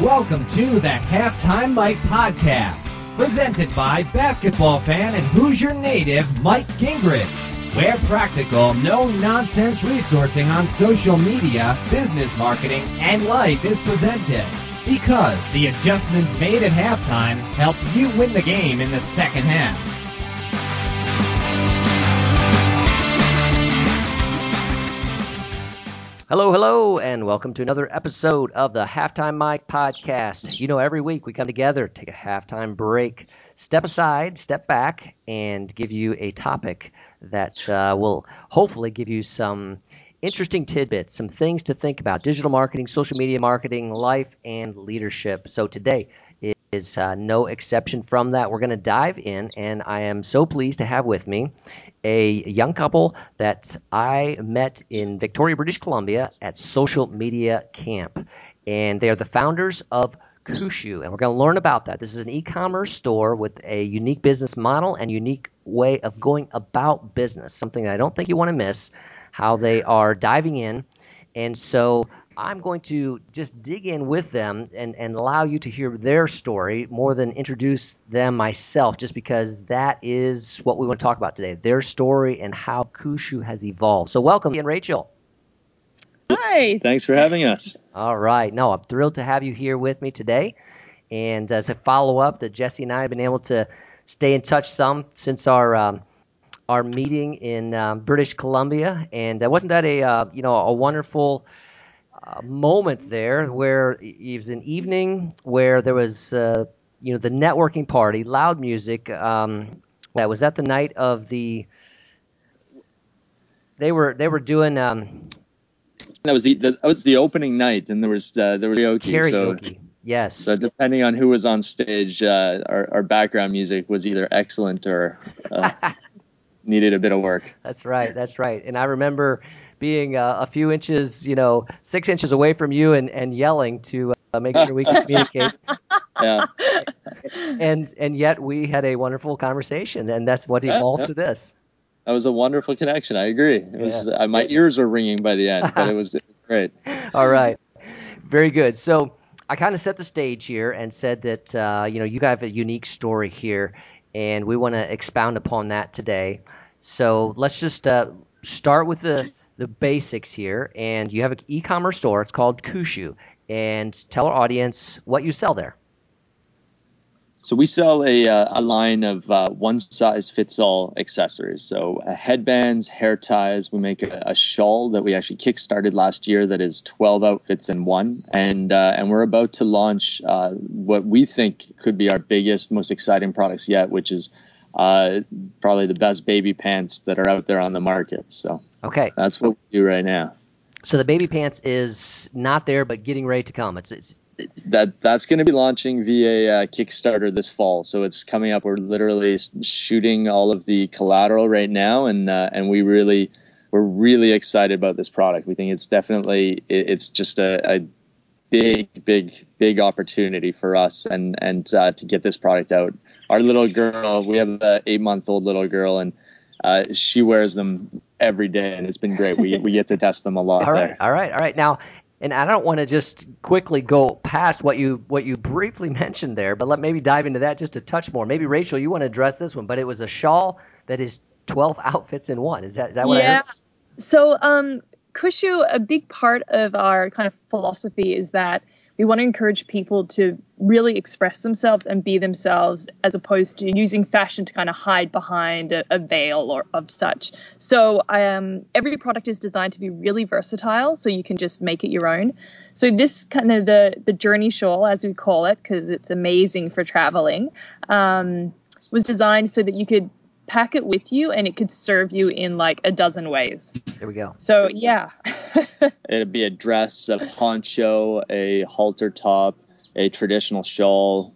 Welcome to the Halftime Mike Podcast, presented by basketball fan and Hoosier native Mike Gingerich. Where practical, no nonsense resourcing on social media, business marketing, and life is presented. Because the adjustments made at halftime help you win the game in the second half. Hello, hello, and welcome to another episode of the Halftime Mike podcast. You know, every week we come together, take a halftime break, step aside, step back, and give you a topic that uh, will hopefully give you some interesting tidbits, some things to think about digital marketing, social media marketing, life, and leadership. So today is uh, no exception from that. We're going to dive in, and I am so pleased to have with me a young couple that I met in Victoria, British Columbia at Social Media Camp. And they are the founders of Kushu, and we're going to learn about that. This is an e commerce store with a unique business model and unique way of going about business, something that I don't think you want to miss, how they are diving in. And so I'm going to just dig in with them and, and allow you to hear their story more than introduce them myself, just because that is what we want to talk about today their story and how Kushu has evolved. So, welcome, Ian Rachel. Hi. Thanks for having us. All right. No, I'm thrilled to have you here with me today. And as a follow up, that Jesse and I have been able to stay in touch some since our um, our meeting in um, British Columbia, and uh, wasn't that a uh, you know a wonderful uh, moment there where it was an evening where there was uh, you know the networking party, loud music. Um, that was at the night of the. They were they were doing. Um, that was the, the that was the opening night, and there was uh, there was karaoke. Karaoke. So, yes. So depending on who was on stage, uh, our, our background music was either excellent or uh, needed a bit of work. That's right. That's right. And I remember being uh, a few inches, you know, six inches away from you and, and yelling to uh, make sure we could communicate. yeah. And and yet we had a wonderful conversation, and that's what evolved yeah, yeah. to this. That was a wonderful connection. I agree. It was yeah. uh, my ears were ringing by the end, but it was it was great. All right, very good. So I kind of set the stage here and said that uh, you know you have a unique story here, and we want to expound upon that today. So let's just uh, start with the the basics here. And you have an e-commerce store. It's called Kushu, And tell our audience what you sell there. So we sell a, uh, a line of uh, one size fits all accessories. So uh, headbands, hair ties. We make a, a, shawl that we actually kickstarted last year that is 12 outfits in one, and uh, and we're about to launch uh, what we think could be our biggest, most exciting products yet, which is uh, probably the best baby pants that are out there on the market. So okay, that's what we do right now. So the baby pants is not there, but getting ready to come. It's, it's that that's going to be launching via uh, Kickstarter this fall. So it's coming up. We're literally shooting all of the collateral right now, and uh, and we really we're really excited about this product. We think it's definitely it, it's just a, a, big big big opportunity for us and and uh, to get this product out. Our little girl, we have an eight month old little girl, and uh, she wears them every day, and it's been great. We we get to test them a lot. all right, there. all right, all right. Now, and I don't want to just quickly go past what you what you briefly mentioned there, but let maybe dive into that just a touch more. Maybe Rachel, you want to address this one, but it was a shawl that is 12 outfits in one. Is that is that what yeah. I heard? So, um, Kushu, a big part of our kind of philosophy is that we want to encourage people to really express themselves and be themselves as opposed to using fashion to kind of hide behind a, a veil or of such. So um, every product is designed to be really versatile, so you can just make it your own. So this kind of the the journey shawl, as we call it, because it's amazing for traveling, um, was designed so that you could pack it with you and it could serve you in like a dozen ways. There we go. So yeah. It'd be a dress, a poncho, a halter top, a traditional shawl,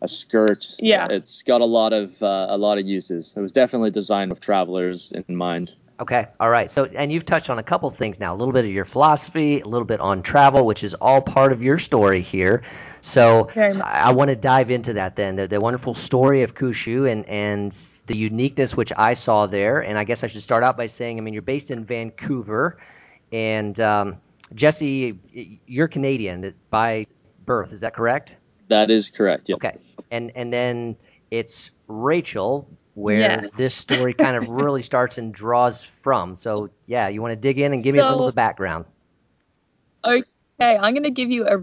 a skirt. Yeah. It's got a lot of uh, a lot of uses. It was definitely designed with travelers in mind. Okay. All right. So, and you've touched on a couple things now. A little bit of your philosophy, a little bit on travel, which is all part of your story here. So, I, I want to dive into that then. The, the wonderful story of Kushu and and the uniqueness which I saw there. And I guess I should start out by saying, I mean, you're based in Vancouver, and um, Jesse, you're Canadian by birth. Is that correct? That is correct. Yep. Okay. And and then it's Rachel where Yes. this story kind of really starts and draws from. So yeah, you want to dig in and give me a little So- of the background. Okay, I'm going to give you a,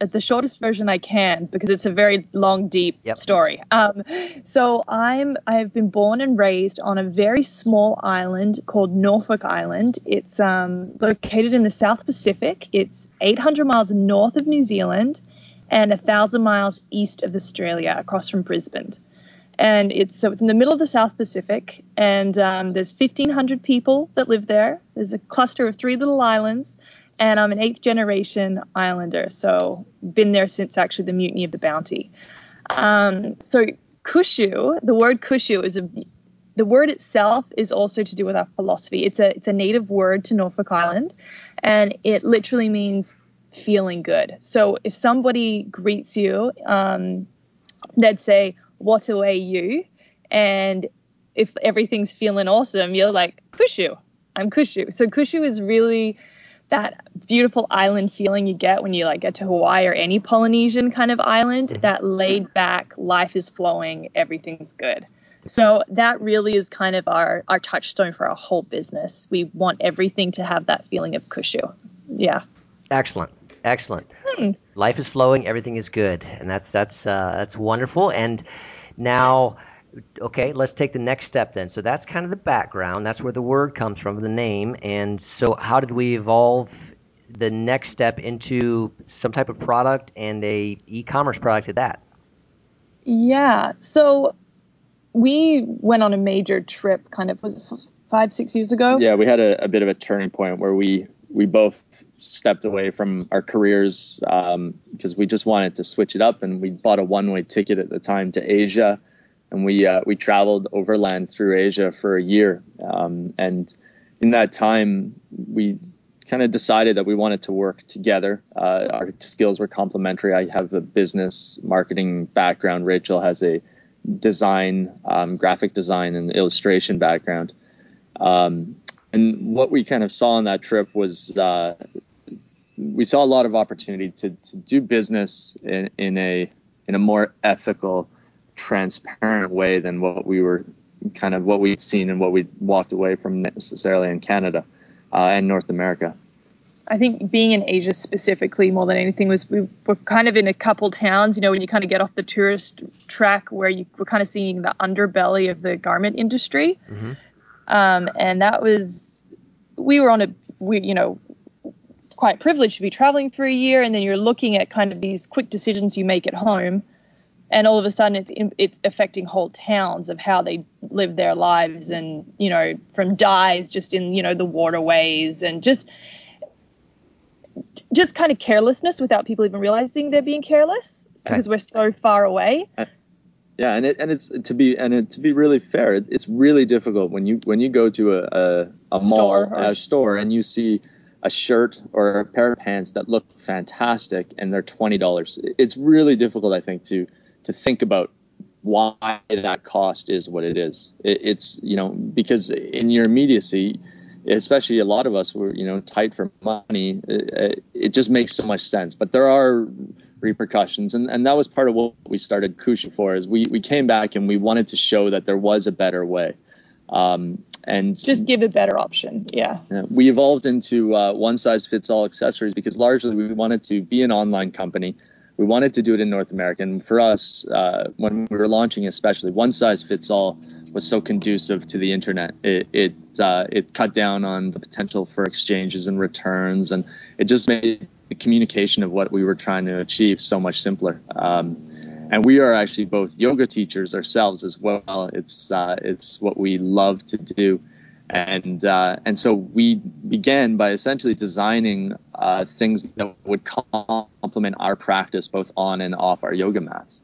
a- the shortest version I can because it's a very long, deep Yep. story. Um, so I'm I've been born and raised on a very small island called Norfolk Island. It's um, located in the South Pacific. It's 800 miles north of New Zealand and a thousand miles east of Australia, across from Brisbane. And it's so it's in the middle of the South Pacific, and um, there's 1,500 people that live there. There's a cluster of three little islands and I'm an eighth generation Islander, so been there since actually the mutiny of the Bounty. Um, so Kushu, the word Kushu is a the word itself is also to do with our philosophy. It's a it's a native word to Norfolk Island, and it literally means feeling good. So if somebody greets you, um, they'd say "What away you," and if everything's feeling awesome, you're like Kushu. I'm Kushu. So Kushu is really that beautiful island feeling you get when you like get to Hawaii or any Polynesian kind of island, that laid back, life is flowing, everything's good. So that really is kind of our our touchstone for our whole business. We want everything to have that feeling of kushu. Yeah. Excellent. Excellent. Hmm. Life is flowing, everything is good. And that's that's uh, that's wonderful. And now okay, let's take the next step then. So that's kind of the background. That's where the word comes from, the name. And so how did we evolve the next step into some type of product and a e-commerce product at that? Yeah. So we went on a major trip kind of was it five, six years ago. Yeah, we had a, a bit of a turning point where we we both stepped away from our careers um, because we just wanted to switch it up, and we bought a one way ticket at the time to Asia, and we uh, we traveled overland through Asia for a year, um, and in that time we kind of decided that we wanted to work together. Uh, our skills were complementary. I have a business marketing background. Rachel has a design, um, graphic design, and illustration background. Um, and what we kind of saw on that trip was uh, we saw a lot of opportunity to, to do business in, in a in a more ethical, transparent way than what we were kind of what we'd seen and what we'd walked away from necessarily in Canada uh, and North America. I think being in Asia specifically more than anything was we were kind of in a couple towns, you know, when you kind of get off the tourist track where you were kind of seeing the underbelly of the garment industry. Mhm. Um, and that was, we were on a, we, you know, quite privileged to be traveling for a year. And then you're looking at kind of these quick decisions you make at home. And all of a sudden it's, it's affecting whole towns of how they live their lives and, you know, from dyes just in, you know, the waterways and just, just kind of carelessness without people even realizing they're being careless because we're so far away. Yeah, and it and it's to be and it, to be really fair, it, it's really difficult when you when you go to a a, a mall, Store or- a store, and you see a shirt or a pair of pants that look fantastic and they're twenty dollars. It's really difficult, I think, to to think about why that cost is what it is. It, it's you know because in your immediacy, especially a lot of us were you know tight for money. It, it just makes so much sense, but there are repercussions and, and that was part of what we started Kushu for is we, we came back and we wanted to show that there was a better way um, and Just give a better option. Yeah. we evolved into uh, one size fits all accessories because largely we wanted to be an online company we wanted to do it in North America and for us uh, when we were launching especially one size fits all was so conducive to the internet it it, uh, it cut down on the potential for exchanges and returns and it just made the communication of what we were trying to achieve so much simpler. Um, and we are actually both yoga teachers ourselves as well. It's uh, it's what we love to do, and uh, and so we began by essentially designing uh, things that would complement our practice both on and off our yoga mats.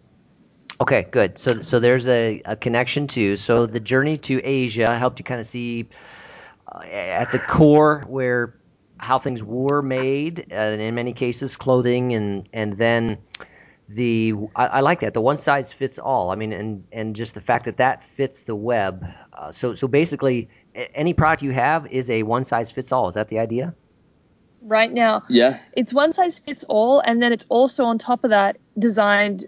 Okay, good. So so there's a, a connection too. So the journey to Asia helped you kind of see uh, at the core where how things were made, and in many cases clothing, and and then the I, I like that the one size fits all. I mean, and and just the fact that that fits the web. Uh, so so basically, any product you have is a one size fits all. Is that the idea? right now. Yeah. It's one size fits all, and then it's also on top of that designed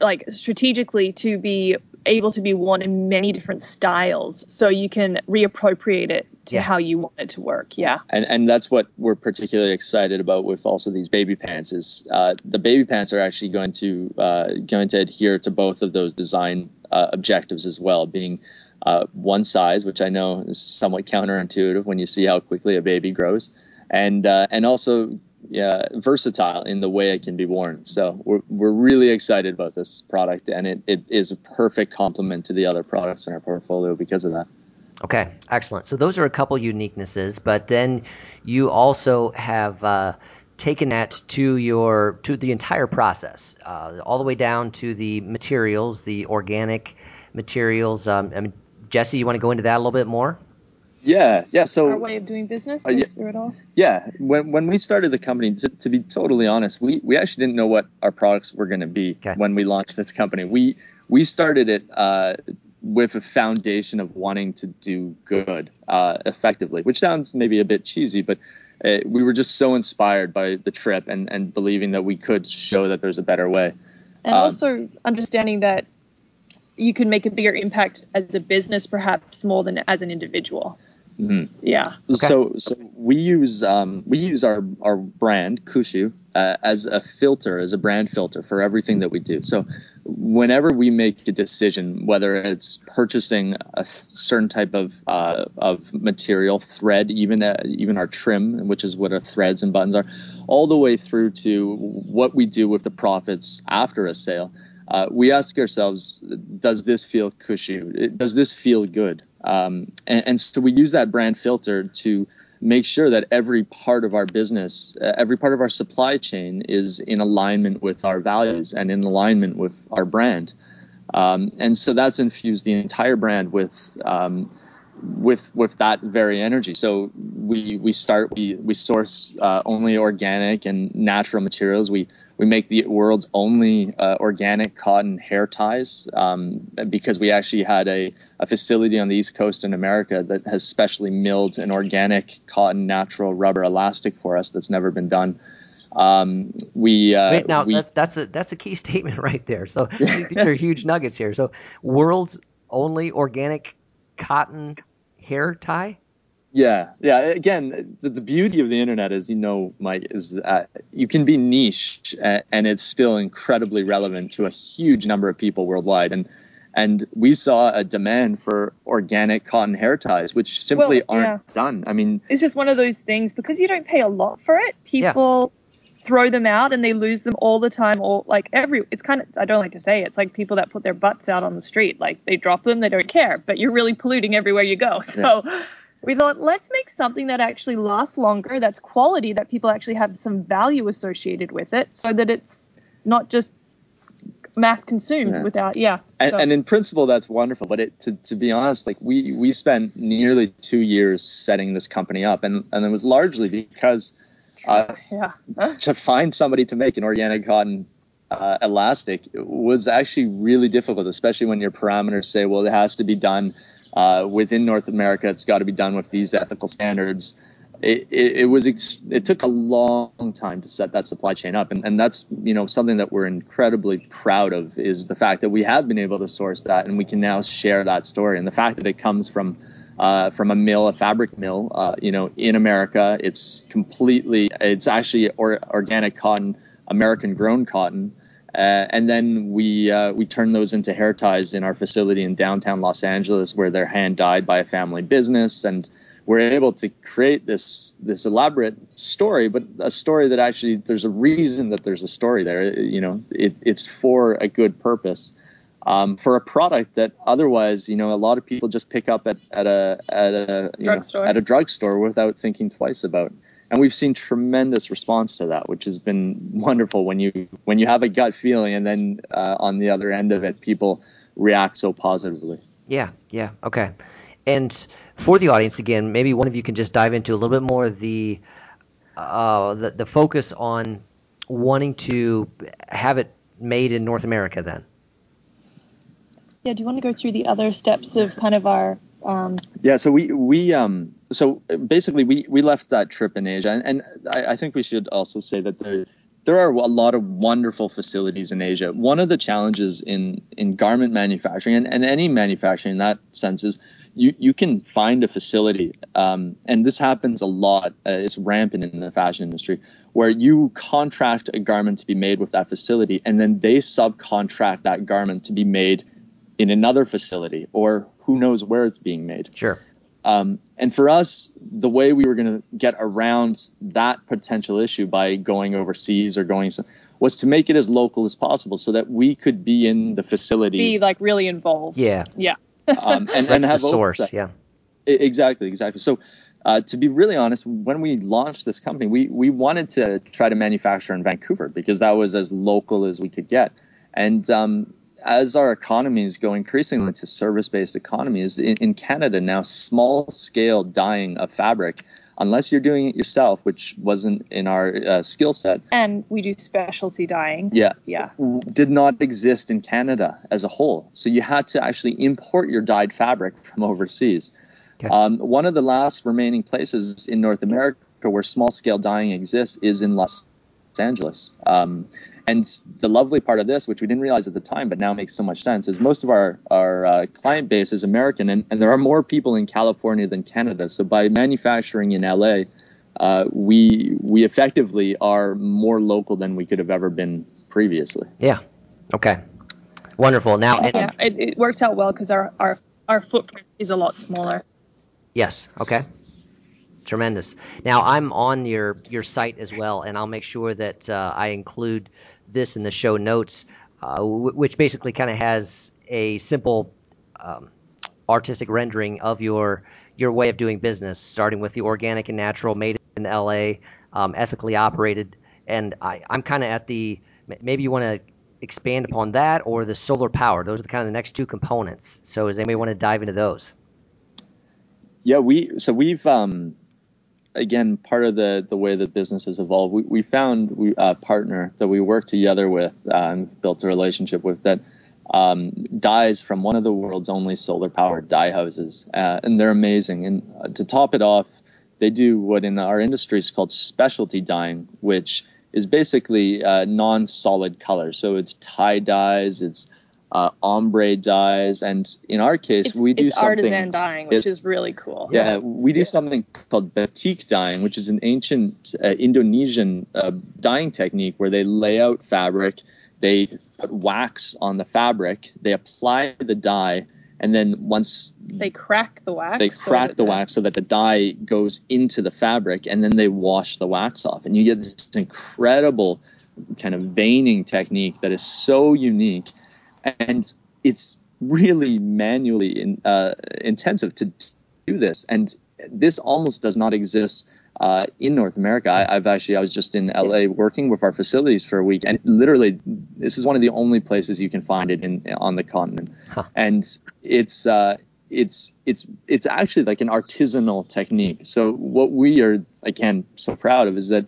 like strategically to be able to be worn in many different styles, so you can reappropriate it to Yeah. how you want it to work. Yeah. and and that's what we're particularly excited about with also these baby pants is uh, the baby pants are actually going to uh, going to adhere to both of those design uh, objectives as well, being uh, one size, which I know is somewhat counterintuitive when you see how quickly a baby grows, and uh, and also yeah, versatile in the way it can be worn. So we're we're really excited about this product, and it, it is a perfect complement to the other products in our portfolio because of that. Okay, excellent. So those are a couple uniquenesses, but then you also have uh, taken that to your to the entire process, uh, all the way down to the materials, the organic materials. Um, I mean, Jesse, you want to go into that a little bit more? Yeah, yeah. So Our way of doing business. Uh, yeah. Through it all. Yeah, when when we started the company, to, to be totally honest, we, we actually didn't know what our products were going to be Okay. when we launched this company. We we started it uh, with a foundation of wanting to do good uh, effectively, which sounds maybe a bit cheesy, but uh, we were just so inspired by the trip and, and believing that we could show that there's a better way. and Um, also understanding that you can make a bigger impact as a business perhaps more than as an individual Mhm. yeah So so we use um, we use our our brand Kushu uh, as a filter, as a brand filter for everything that we do. So whenever we make a decision, whether it's purchasing a th- certain type of uh, of material, thread, even uh, even our trim, which is what our threads and buttons are, all the way through to what we do with the profits after a sale. Uh, we ask ourselves, does this feel cushy? Does this feel good? Um, and, and so we use that brand filter to make sure that every part of our business, uh, every part of our supply chain is in alignment with our values and in alignment with our brand. Um, and so that's infused the entire brand with um, with with that very energy. So we we start we we source uh, only organic and natural materials. We we make the world's only uh, organic cotton hair ties um, because we actually had a, a facility on the East Coast in America that has specially milled an organic cotton natural rubber elastic for us that's never been done. Um, we uh, Wait, now we, that's that's a that's a key statement right there. So these are huge nuggets here. So world's only organic cotton hair tie. Yeah, yeah. Again, the, the beauty of the internet, as you know, Mike, is that you can be niche and it's still incredibly relevant to a huge number of people worldwide. And and we saw a demand for organic cotton hair ties, which simply Well, aren't done. I mean, it's just one of those things because you don't pay a lot for it people throw them out and they lose them all the time or like every it's kind of i don't like to say it, it's like people that put their butts out on the street like they drop them they don't care but you're really polluting everywhere you go so we thought let's make something that actually lasts longer that's quality that people actually have some value associated with it so that it's not just mass consumed Yeah. without yeah and, so- and in principle that's wonderful but it to, to be honest like we we spent nearly two years setting this company up and and it was largely because uh, yeah to find somebody to make an organic cotton uh, elastic was actually really difficult, especially when your parameters say, well, it has to be done uh, within North America. It's got to be done with these ethical standards. It, it, it was ex- it took a long time to set that supply chain up, and, and that's you know something that we're incredibly proud of is the fact that we have been able to source that, and we can now share that story, and the fact that it comes from uh, from a mill, a fabric mill, uh, you know, in America. It's completely, it's actually or, organic cotton, American grown cotton. Uh, and then we uh, we turn those into hair ties in our facility in downtown Los Angeles, where they're hand dyed by a family business, and we're able to create this this elaborate story, but a story that actually there's a reason that there's a story there. You know, it, it's for a good purpose um, for a product that otherwise, you know, a lot of people just pick up at, at a at a know, Drugstore. at a drugstore without thinking twice about. And we've seen tremendous response to that, which has been wonderful when you when you have a gut feeling and then uh, on the other end of it, people react so positively. Yeah, yeah, okay. And for the audience, again, maybe one of you can just dive into a little bit more of the uh, the, the focus on wanting to have it made in North America. Then, yeah do you want to go through the other steps of kind of our um, Yeah, so we we um so basically, we we left that trip in Asia, and, and I, I think we should also say that there there are a lot of wonderful facilities in Asia. One of the challenges in in garment manufacturing and, and any manufacturing in that sense is you you can find a facility, um, and this happens a lot. Uh, it's rampant in the fashion industry, where you contract a garment to be made with that facility, and then they subcontract that garment to be made in another facility, or who knows where it's being made. Sure. Um, and for us, the way we were going to get around that potential issue by going overseas or going was to make it as local as possible, so that we could be in the facility, Be like really involved. Yeah. Yeah. um, and, Right and have the source. oversight. Yeah. I- Exactly, exactly. So, uh, to be really honest, when we launched this company, we we wanted to try to manufacture in Vancouver because that was as local as we could get. And um, as our economies go increasingly to service-based economies in, in Canada now, small-scale dyeing of fabric, unless you're doing it yourself, which wasn't in our uh, skill set, And we do specialty dyeing. yeah, Yeah. did not exist in Canada as a whole. So you had to actually import your dyed fabric from overseas. Okay. Um, one of the last remaining places in North America where small scale dyeing exists is in Los Angeles. Um, and the lovely part of this, which we didn't realize at the time, but now makes so much sense, is most of our our uh, client base is American, and, and there are more people in California than Canada. So by manufacturing in LA, uh, we we effectively are more local than we could have ever been previously. Yeah. Okay. Wonderful. Now, and, Yeah. It, it works out well because our, our our footprint is a lot smaller. Yes. Okay. Tremendous. Now I'm on your your site as well, and I'll make sure that uh, I include this in the show notes, uh, w- which basically kind of has a simple um, artistic rendering of your your way of doing business, starting with the organic and natural, made in LA, um, ethically operated, and I, I'm kind of at the maybe you want to expand upon that or the solar power. Those are the kind of the next two components. So does anybody want to dive into those? Yeah, we so we've um again part of the the way that business has evolved. We we found we a partner that we work together with uh, and built a relationship with that um, dyes from one of the world's only solar powered dye houses, uh, and they're amazing. And uh, to top it off, they do what in our industry is called specialty dyeing, which is basically uh, non-solid color. So it's tie dyes, it's uh, ombre dyes, and in our case, It's, we do it's something. artisan dyeing, which it- is really cool. Yeah, we do something called batik dyeing, which is an ancient uh, Indonesian uh, dyeing technique where they lay out fabric, they put wax on the fabric, they apply the dye, and then once They crack the wax. they crack that the wax so that the dye goes into the fabric, and then they wash the wax off, and you get this incredible kind of veining technique that is so unique, and it's really manually in, uh, intensive to do this, and this almost does not exist uh, in North America. I, I've actually I was just in LA working with our facilities for a week, and literally this is one of the only places you can find it in on the continent, Huh. and it's uh, it's it's it's actually like an artisanal technique. So what we are again so proud of is that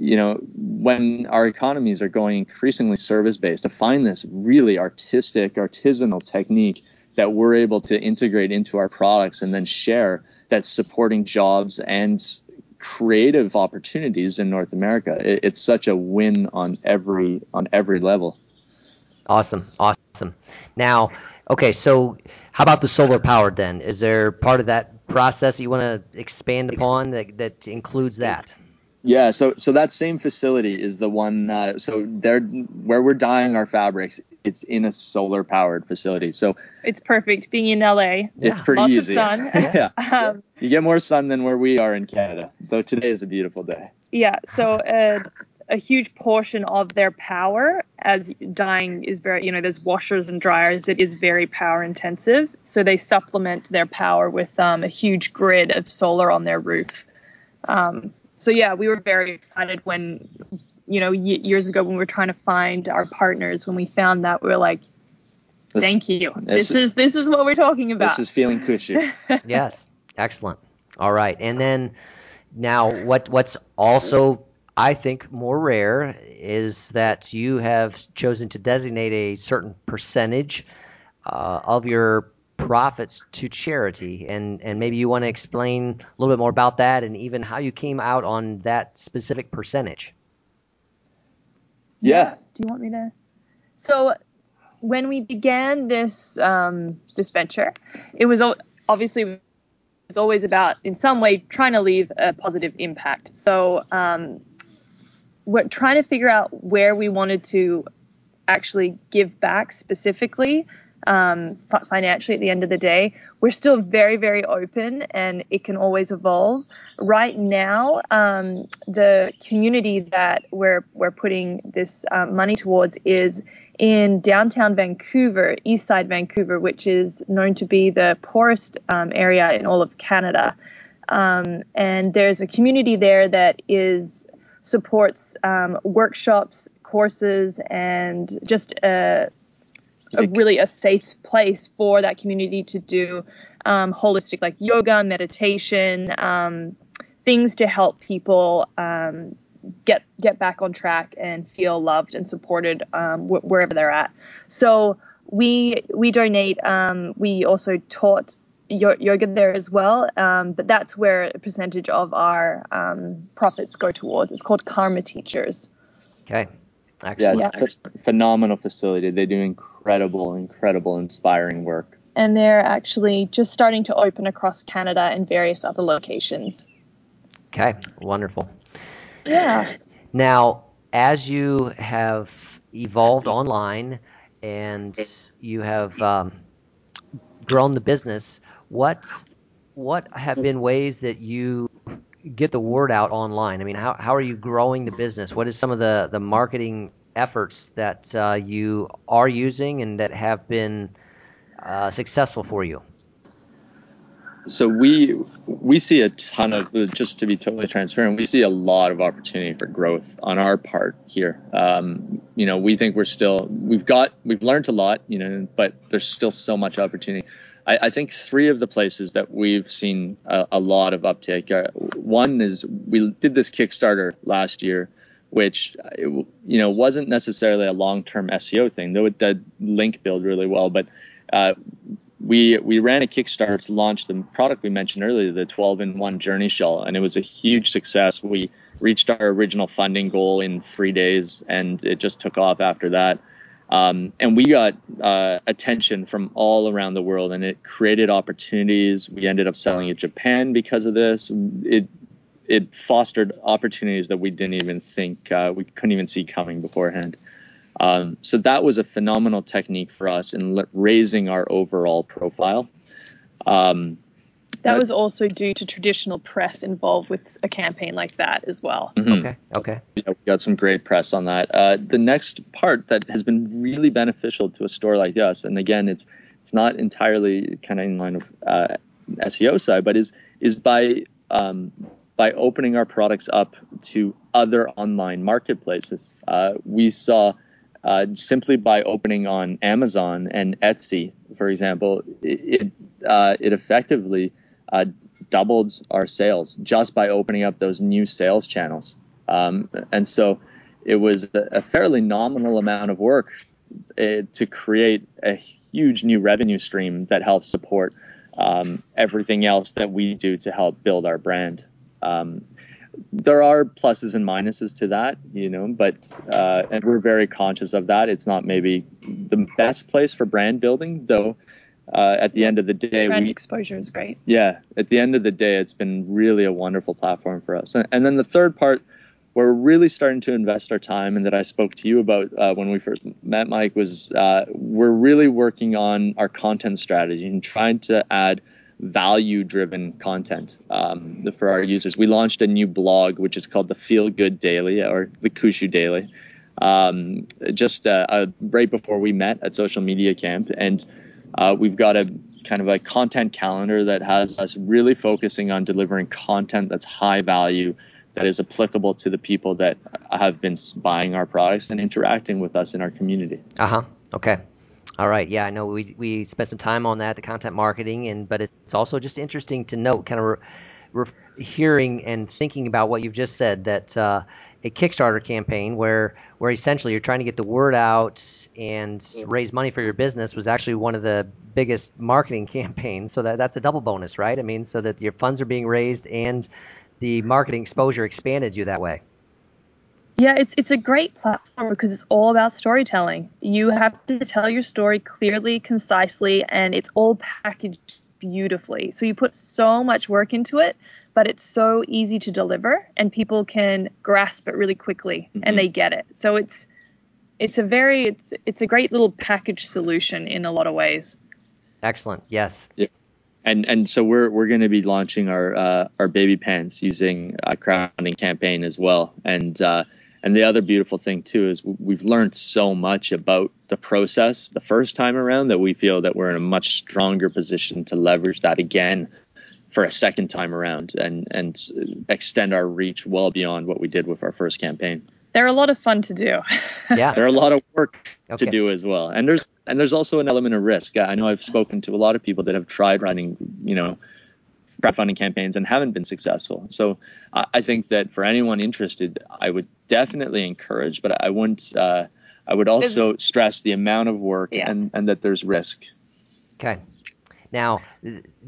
you know when our economies are going increasingly service based to find this really artistic artisanal technique that we're able to integrate into our products and then share that's supporting jobs and creative opportunities in North America. It, it's such a win on every on every level. Awesome, awesome. Now, okay, so how about the solar powered then? Is there part of that process you want to expand upon that, that includes that? Yeah, so so that same facility is the one. Uh, so there, where we're dyeing our fabrics, it's in a solar powered facility. So It's perfect being in LA. it's pretty Lots easy. of sun. yeah, Um, you get more sun than where we are in Canada. Though today is a beautiful day. yeah. So uh, a huge portion of their power, as dyeing is very, you know, there's washers and dryers. It is very power intensive. So they supplement their power with um, a huge grid of solar on their roof. Um, so yeah, we were very excited when, you know, y- years ago when we were trying to find our partners. When we found that, we were like, This- "Thank you. this- This is this is what we're talking about." This is feeling cushy. yes, excellent. All right, and then now what what's also I think more rare is that you have chosen to designate a certain percentage uh, of your profits to charity, and and maybe you want to explain a little bit more about that, and even how you came out on that specific percentage. Yeah. Do you want me to? So when we began this um, this venture, it was obviously it was always about in some way trying to leave a positive impact. So um, we're trying to figure out where we wanted to actually give back specifically um, financially at the end of the day. We're still very, very open and it can always evolve. Right now, um, the community that we're, we're putting this um, money towards is in downtown Vancouver, east side Vancouver, which is known to be the poorest um, area in all of Canada. Um, and there's a community there that is supports um, workshops, courses, and just a, a, really a safe place for that community to do um, holistic like yoga, meditation, um, things to help people um, get get back on track and feel loved and supported um, wh- wherever they're at. So we we donate. Um, we also taught yoga there as well, um, but that's where a percentage of our um, profits go towards. It's called Karma Teachers. Okay. Excellent. Yeah, it's a phenomenal facility. They do incredible, incredible, inspiring work. And they're actually just starting to open across Canada and various other locations. Okay, wonderful. Yeah. Now, as you have evolved online and you have um, grown the business, what what have been ways that you get the word out online? I mean, how, how are you growing the business? What is some of the, the marketing efforts that uh, you are using and that have been uh, successful for you? So we we see a ton of just to be totally transparent, we see a lot of opportunity for growth on our part here. Um, you know, we think we're still we've got we've learned a lot, you know, but there's still so much opportunity. I, I think three of the places that we've seen a, a lot of uptake. Are, one is we did this Kickstarter last year, which you know wasn't necessarily a long-term SEO thing, though it did link build really well. But uh, we we ran a Kickstarter to launch the product we mentioned earlier, the 12-in-1 Journey Shawl, and it was a huge success. We reached our original funding goal in three days, and it just took off after that. Um, and we got uh, attention from all around the world, and it created opportunities. We ended up selling in Japan because of this. It it fostered opportunities that we didn't even think uh, we couldn't even see coming beforehand. Um, so that was a phenomenal technique for us in raising our overall profile. Um, that was also due to traditional press involved with a campaign like that as well. Mm-hmm. Okay. Okay. Yeah, we got some great press on that. Uh, the next part that has been really beneficial to a store like us, and again, it's it's not entirely kind of in line with uh, SEO side, but is is by um, by opening our products up to other online marketplaces. Uh, we saw uh, simply by opening on Amazon and Etsy, for example, it it, uh, it effectively uh, doubled our sales just by opening up those new sales channels. Um, and so it was a fairly nominal amount of work uh, to create a huge new revenue stream that helps support um, everything else that we do to help build our brand. Um, there are pluses and minuses to that, you know, but uh, and we're very conscious of that. It's not maybe the best place for brand building, though uh, at the end of the day, brand we, exposure is great. Yeah, at the end of the day, it's been really a wonderful platform for us. And, and then the third part, where we're really starting to invest our time, and that I spoke to you about uh, when we first met, Mike, was uh, we're really working on our content strategy and trying to add value-driven content um, for our users. We launched a new blog, which is called the Feel Good Daily or the Kushu Daily, um, just uh, uh, right before we met at Social Media Camp, and uh, we've got a kind of a content calendar that has us really focusing on delivering content that's high value, that is applicable to the people that have been buying our products and interacting with us in our community. Uh huh. Okay. All right. Yeah, I know we we spent some time on that, the content marketing, and but it's also just interesting to note, kind of re, re, hearing and thinking about what you've just said that uh, a Kickstarter campaign where where essentially you're trying to get the word out and raise money for your business was actually one of the biggest marketing campaigns. So that, that's a double bonus, right? I mean, so that your funds are being raised and the marketing exposure expanded you that way. Yeah, it's it's a great platform because it's all about storytelling. You have to tell your story clearly, concisely, and it's all packaged beautifully. So you put so much work into it, but it's so easy to deliver and people can grasp it really quickly mm-hmm. and they get it. So it's it's a very it's it's a great little package solution in a lot of ways. Excellent. Yes. Yeah. And and so we're we're going to be launching our uh, our baby pants using a crowdfunding campaign as well. And uh, and the other beautiful thing too is we've learned so much about the process the first time around that we feel that we're in a much stronger position to leverage that again for a second time around and and extend our reach well beyond what we did with our first campaign. They're a lot of fun to do. yeah, they're a lot of work okay. to do as well, and there's and there's also an element of risk. I know I've spoken to a lot of people that have tried running, you know, crowdfunding campaigns and haven't been successful. So I think that for anyone interested, I would definitely encourage, but I wouldn't. Uh, I would also stress the amount of work yeah. and, and that there's risk. Okay. Now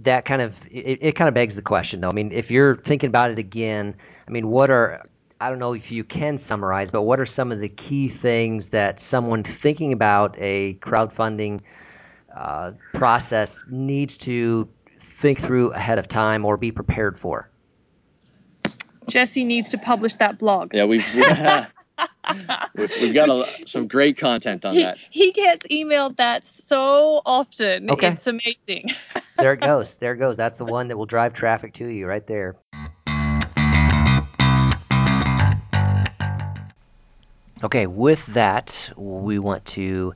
that kind of it, it kind of begs the question though. I mean, if you're thinking about it again, I mean, what are I don't know if you can summarize, but what are some of the key things that someone thinking about a crowdfunding uh, process needs to think through ahead of time or be prepared for? Jesse needs to publish that blog. Yeah, we've yeah, we've got a, some great content on that. He gets emailed that so often. Okay. It's amazing. there it goes. There it goes. That's the one that will drive traffic to you right there. Okay, with that, we want to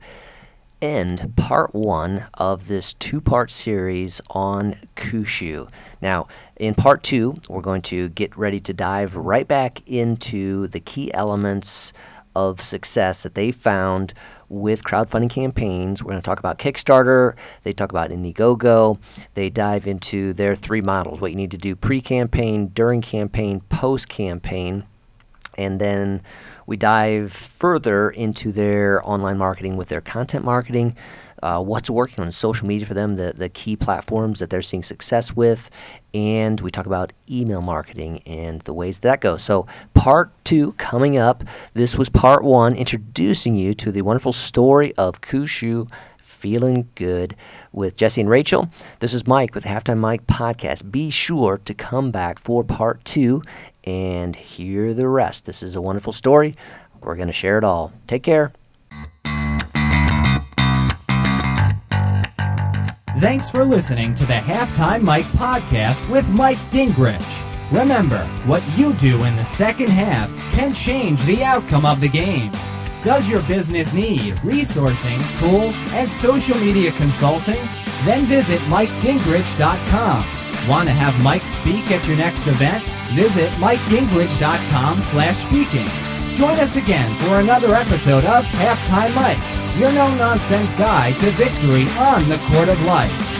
end part one of this two part series on Kushu. Now, in part two, we're going to get ready to dive right back into the key elements of success that they found with crowdfunding campaigns. We're going to talk about Kickstarter, they talk about Indiegogo, they dive into their three models what you need to do pre campaign, during campaign, post campaign and then we dive further into their online marketing with their content marketing, uh, what's working on social media for them, the, the key platforms that they're seeing success with, and we talk about email marketing and the ways that goes. So, part two coming up. This was part one, introducing you to the wonderful story of Kushu feeling good with Jesse and Rachel. This is Mike with the Halftime Mike Podcast. Be sure to come back for part two and hear the rest. This is a wonderful story. We're going to share it all. Take care. Thanks for listening to the Halftime Mike podcast with Mike Gingerich. Remember, what you do in the second half can change the outcome of the game. Does your business need resourcing, tools, and social media consulting? Then visit MikeGingerich.com. Want to have Mike speak at your next event? Visit MikeGingerich.com slash speaking. Join us again for another episode of Halftime Mike, your no-nonsense guide to victory on the court of life.